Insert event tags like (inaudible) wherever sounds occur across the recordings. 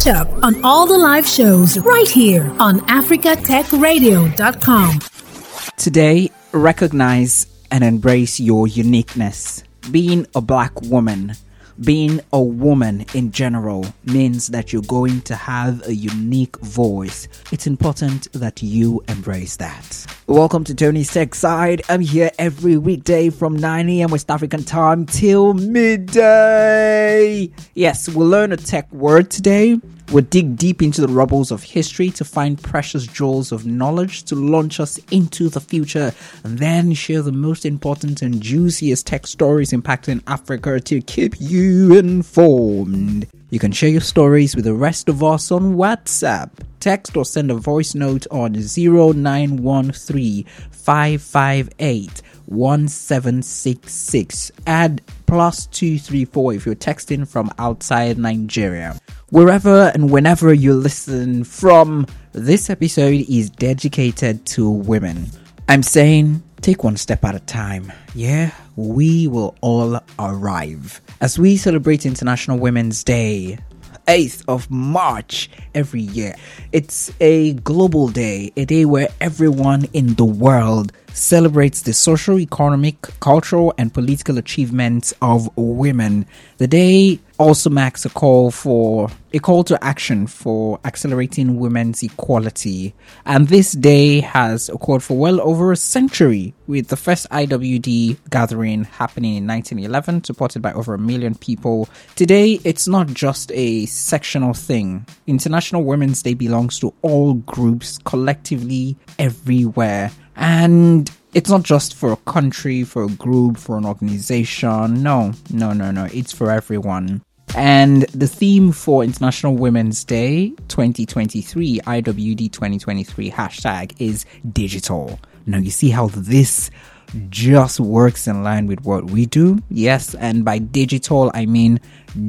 Catch up on all the live shows right here on africatechradio.com. Today, recognize and embrace your uniqueness. Being a black woman being a woman in general means that you're going to have a unique voice. It's important that you embrace that. Welcome to Tony's Tech Side. I'm here every weekday from 9 a.m. West African time till midday. Yes, we'll learn a tech word today. We'll dig deep into the rubbles of history to find precious jewels of knowledge to launch us into the future and then share the most important and juiciest tech stories impacting Africa to keep you informed. You can share your stories with the rest of us on WhatsApp. Text or send a voice note on 0913 558 1766. Add plus 234 if you're texting from outside Nigeria. Wherever and whenever you listen from, this episode is dedicated to women. I'm saying take one step at a time. Yeah, we will all arrive. As we celebrate International Women's Day, 8th of March every year. It's a global day, a day where everyone in the world celebrates the social, economic, cultural, and political achievements of women. The day also marks a call for a call to action for accelerating women's equality. And this day has occurred for well over a century, with the first IWD gathering happening in 1911, supported by over a million people. Today, it's not just a sectional thing. International Women's Day belongs to all groups collectively everywhere. And it's not just for a country, for a group, for an organization. No, no, no, no. It's for everyone. And the theme for International Women's Day 2023, IWD 2023 hashtag is DigitALL. Now, you see how this just works in line with what we do? Yes, and by digital, I mean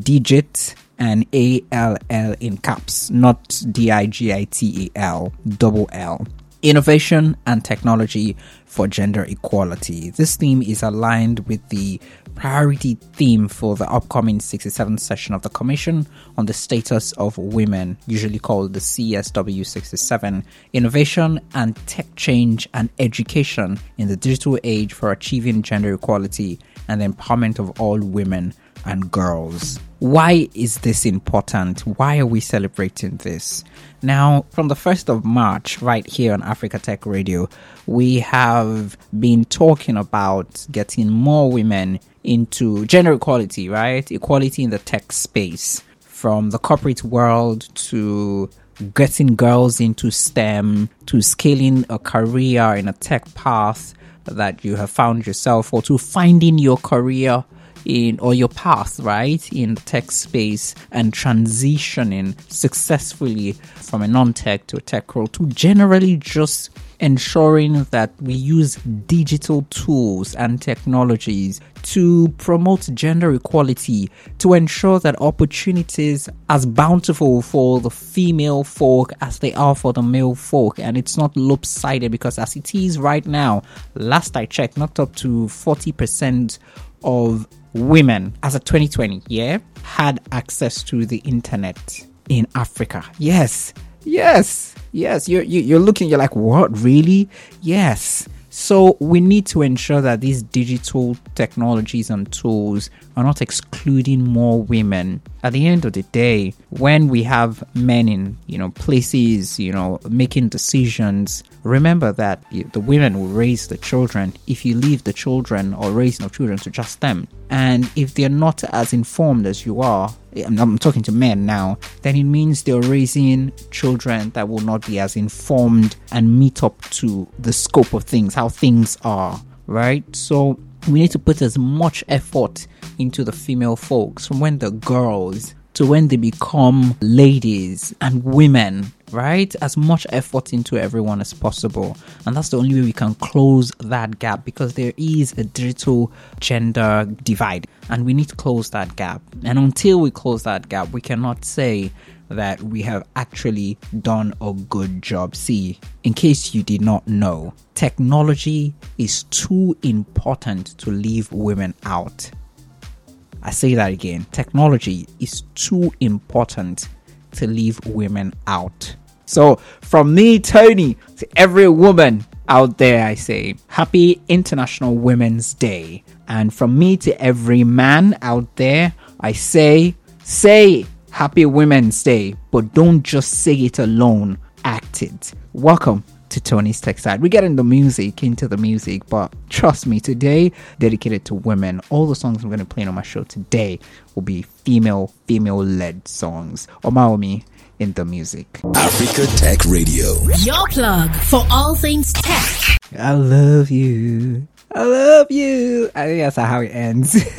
digit and A L L in caps, not D I G I T E L, double L. Innovation and technology for gender equality. This theme is aligned with the priority theme for the upcoming 67th session of the Commission on the Status of Women, usually called the CSW 67 Innovation and Tech Change and Education in the Digital Age for Achieving Gender Equality and the Empowerment of All Women and Girls. Why is this important? Why are we celebrating this? Now, from the 1st of March, right here on Africa Tech Radio, we have been talking about getting more women into gender equality, right? Equality in the tech space, from the corporate world to getting girls into STEM to scaling a career in a tech path that you have found yourself or to finding your career in or your path right in the tech space and transitioning successfully from a non-tech to a tech role to generally just ensuring that we use digital tools and technologies to promote gender equality, to ensure that opportunities as bountiful for the female folk as they are for the male folk, and it's not lopsided because as it is right now, last I checked, not up to 40% of women as of 2020, yeah, had access to the internet in Africa. Yes, yes, yes. You're, you're looking, you're like, what, really? Yes. So we need to ensure that these digital technologies and tools are not excluding more women. At the end of the day, when we have men in, you know, places, you know, making decisions, remember that the women will raise the children if you leave the children or raising the children to just them. And if they're not as informed as you are, eh, I'm, I'm talking to men now, then it means they're raising children that will not be as informed and meet up to the scope of things, how things are, right? So we need to put as much effort into the female folks from when the girls to when they become ladies and women, right? As much effort into everyone as possible. And that's the only way we can close that gap because there is a digital gender divide and we need to close that gap. And until we close that gap, we cannot say that we have actually done a good job. See, in case you did not know, technology is too important to leave women out. I say that again technology is too important to leave women out. So, from me, Tony, to every woman out there, I say, Happy International Women's Day. And from me to every man out there, I say, say Happy Women's Day, but don't just say it alone, act it. Welcome to Tony's Tech Side. We get into music, into the music, but trust me, today, dedicated to women. All the songs I'm going to play on my show today will be female, female led songs. Omaomi in the music. Africa Tech Radio. Your plug for all things tech. I love you. I love you. I think that's how it ends. (laughs)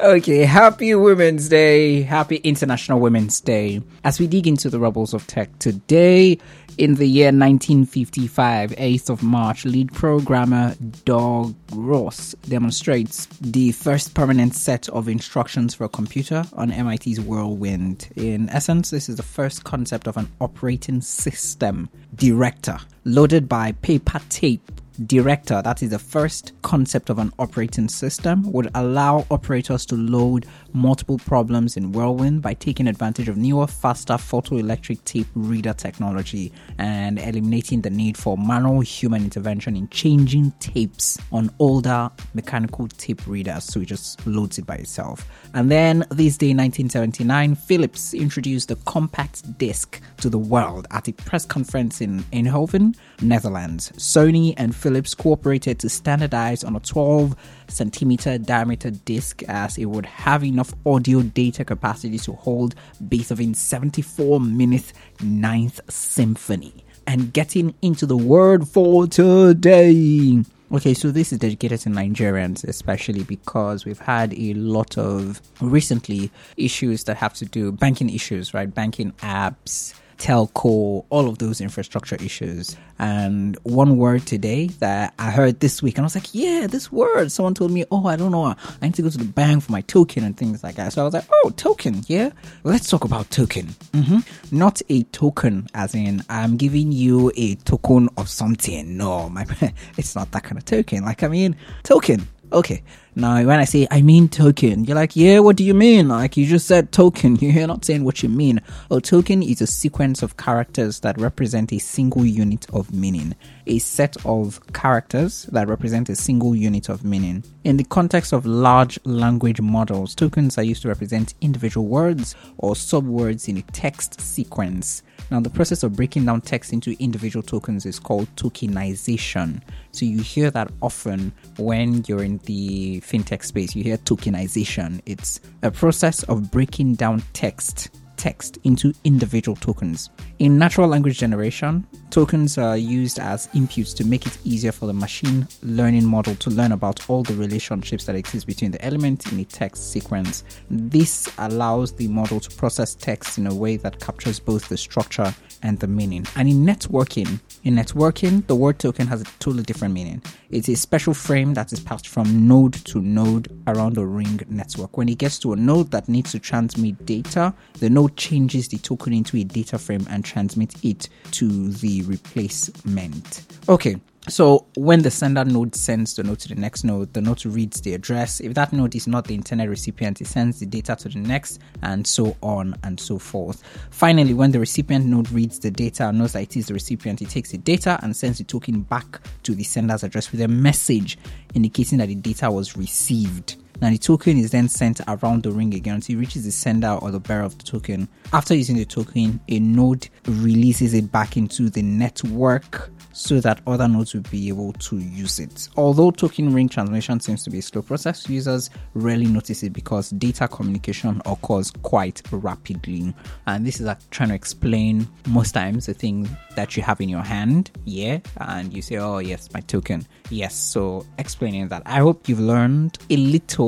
okay, happy Women's Day. Happy International Women's Day. As we dig into the rubbles of tech today, in the year 1955, 8th of March, lead programmer Doug Ross demonstrates the first permanent set of instructions for a computer on MIT's Whirlwind. In essence, this is the first concept of an operating system director loaded by paper tape director, that is the first concept of an operating system, would allow operators to load multiple problems in Whirlwind by taking advantage of newer, faster photoelectric tape reader technology and eliminating the need for manual human intervention in changing tapes on older mechanical tape readers. So it just loads it by itself. And then this day, 1979, Philips introduced the compact disc to the world at a press conference in Eindhoven, Netherlands. Sony and Philips cooperated to standardize on a 12 centimeter diameter disc as it would have enough audio data capacity to hold Beethoven's 74 minute Ninth Symphony. And getting into the word for today. Okay, so this is dedicated to Nigerians, especially because we've had a lot of recently issues that have to do banking issues, right? Banking apps, telco, all of those infrastructure issues. And one word today that I heard this week, and I was like, yeah, this word. Someone told me, oh, I don't know, I need to go to the bank for my token and things like that. So I was like, oh, token, yeah, let's talk about token. Mm-hmm. Not a token, as in I'm giving you a token of something. No, my, (laughs) it's not that kind of token. Like I mean, token. Okay. Now, when I say I mean token, you're like, yeah, what do you mean? Like, you just said token. (laughs) You're not saying what you mean. A token is a sequence of characters that represent a single unit of meaning. A set of characters that represent a single unit of meaning. In the context of large language models, tokens are used to represent individual words or subwords in a text sequence. Now, the process of breaking down text into individual tokens is called tokenization. So, you hear that often when you're in the fintech space. You hear tokenization, it's a process of breaking down text text into individual tokens. In natural language generation, tokens are used as inputs to make it easier for the machine learning model to learn about all the relationships that exist between the elements in a text sequence. This allows the model to process text in a way that captures both the structure and the meaning. And in networking, in networking, the word token has a totally different meaning. It's a special frame that is passed from node to node around a ring network. When it gets to a node that needs to transmit data, the node changes the token into a data frame and transmits it to the replacement. Okay, so when the sender node sends the node to the next node, the node reads the address. If that node is not the intended recipient, it sends the data to the next, and so on and so forth. Finally, when the recipient node reads the data and knows that it is the recipient, it takes the data and sends the token back to the sender's address with a message indicating that the data was received. Now the token is then sent around the ring again until it reaches the sender or the bearer of the token. After using the token, a node releases it back into the network so that other nodes will be able to use it. Although token ring transmission seems to be a slow process, users rarely notice it because data communication occurs quite rapidly. And this is like trying to explain most times the thing that you have in your hand, yeah, and you say, oh, yes, my token. Yes, so explaining that. I hope you've learned a little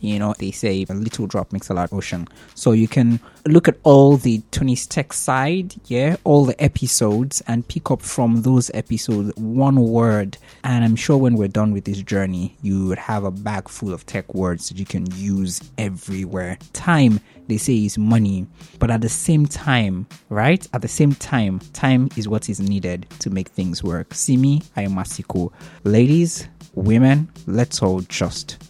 you know, they say a little drop makes a large ocean. So you can look at all the Tony's Tech side, yeah, all the episodes and pick up from those episodes one word. And I'm sure when we're done with this journey, you would have a bag full of tech words that you can use everywhere. Time, they say, is money. But at the same time, right? At the same time, time is what is needed to make things work. See me, I am Masiko. Ladies, women, let's all just